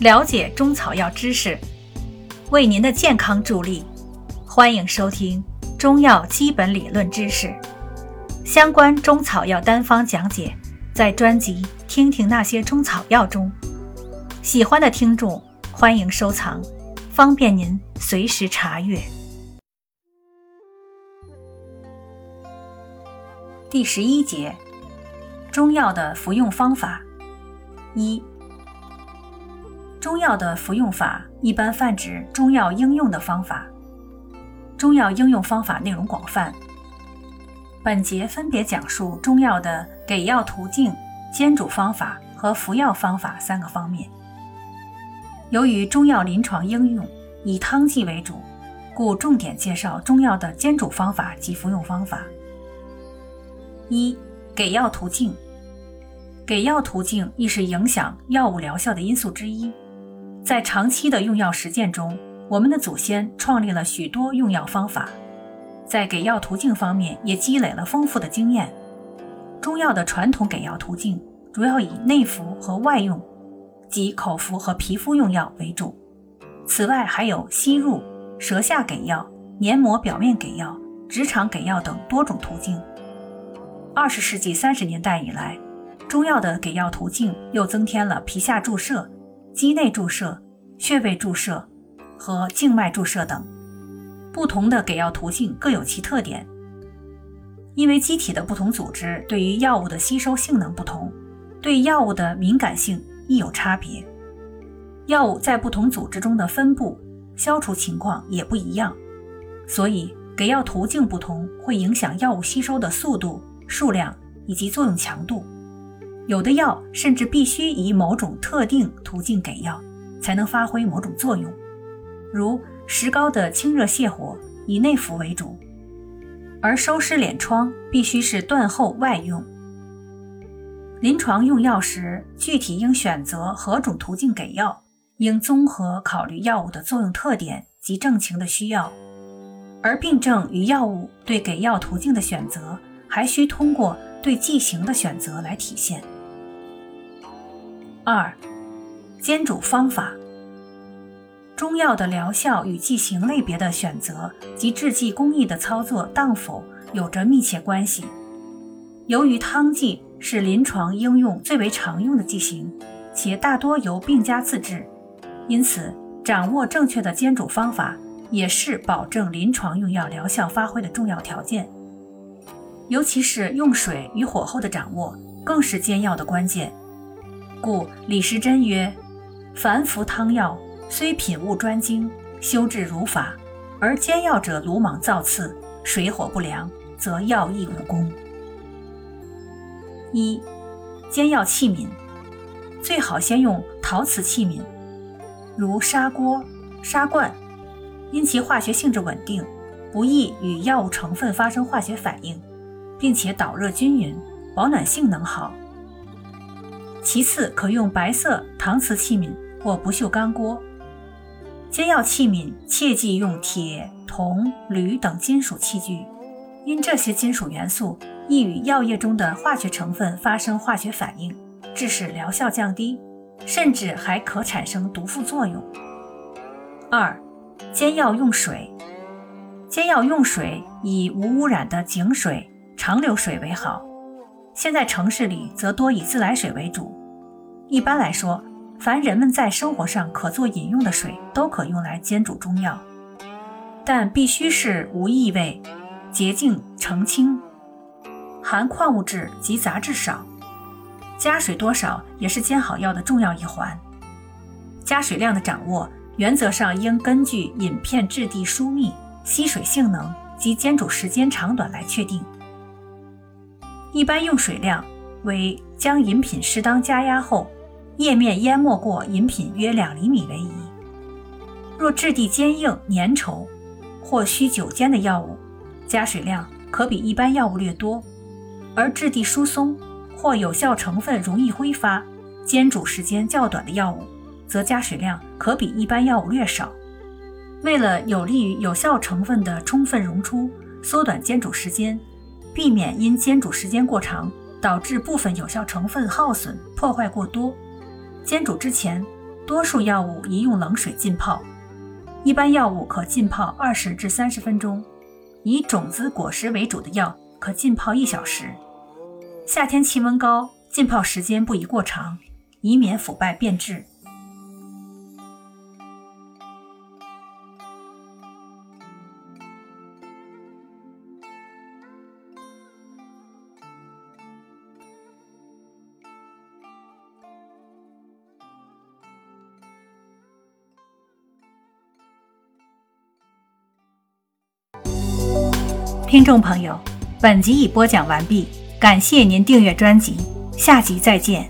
了解中草药知识，为您的健康助力。欢迎收听中药基本理论知识相关中草药单方讲解，在专辑《听听那些中草药》中。喜欢的听众欢迎收藏，方便您随时查阅。第十一节，中药的服用方法一。中药的服用法一般泛指中药应用的方法。中药应用方法内容广泛。本节分别讲述中药的给药途径、煎煮方法和服药方法三个方面。由于中药临床应用以汤剂为主，故重点介绍中药的煎煮方法及服用方法。一、给药途径。给药途径亦是影响药物疗效的因素之一。在长期的用药实践中，我们的祖先创立了许多用药方法，在给药途径方面也积累了丰富的经验。中药的传统给药途径主要以内服和外用，即口服和皮肤用药为主。此外，还有吸入、舌下给药、黏膜表面给药、直肠给药等多种途径。二十世纪三十年代以来，中药的给药途径又增添了皮下注射。肌内注射、穴位注射和静脉注射等不同的给药途径各有其特点。因为机体的不同组织对于药物的吸收性能不同，对药物的敏感性亦有差别。药物在不同组织中的分布、消除情况也不一样，所以给药途径不同会影响药物吸收的速度、数量以及作用强度。有的药甚至必须以某种特定途径给药，才能发挥某种作用，如石膏的清热泻火以内服为主，而收湿敛疮必须是断后外用。临床用药时，具体应选择何种途径给药，应综合考虑药物的作用特点及症情的需要，而病症与药物对给药途径的选择，还需通过对剂型的选择来体现。二、煎煮方法。中药的疗效与剂型类别的选择及制剂工艺的操作当否有着密切关系。由于汤剂是临床应用最为常用的剂型，且大多由病家自制，因此掌握正确的煎煮方法也是保证临床用药疗效发挥的重要条件。尤其是用水与火候的掌握，更是煎药的关键。故李时珍曰：“凡服汤药，虽品物专精，修治如法，而煎药者鲁莽造次，水火不良，则药亦无功。”一、煎药器皿最好先用陶瓷器皿，如砂锅、砂罐，因其化学性质稳定，不易与药物成分发生化学反应，并且导热均匀，保暖性能好。其次，可用白色搪瓷器皿或不锈钢锅。煎药器皿切忌用铁、铜、铝等金属器具，因这些金属元素易与药液中的化学成分发生化学反应，致使疗效降低，甚至还可产生毒副作用。二、煎药用水。煎药用水以无污染的井水、长流水为好。现在城市里则多以自来水为主。一般来说，凡人们在生活上可做饮用的水，都可用来煎煮中药，但必须是无异味、洁净澄清、含矿物质及杂质少。加水多少也是煎好药的重要一环。加水量的掌握，原则上应根据饮片质地疏密、吸水性能及煎煮时间长短来确定。一般用水量为将饮品适当加压后，液面淹没过饮品约两厘米为宜。若质地坚硬粘稠或需久煎的药物，加水量可比一般药物略多；而质地疏松或有效成分容易挥发、煎煮时间较短的药物，则加水量可比一般药物略少。为了有利于有效成分的充分溶出，缩短煎煮时间。避免因煎煮时间过长导致部分有效成分耗损、破坏过多。煎煮之前，多数药物宜用冷水浸泡，一般药物可浸泡二十至三十分钟。以种子果实为主的药可浸泡一小时。夏天气温高，浸泡时间不宜过长，以免腐败变质。听众朋友，本集已播讲完毕，感谢您订阅专辑，下集再见。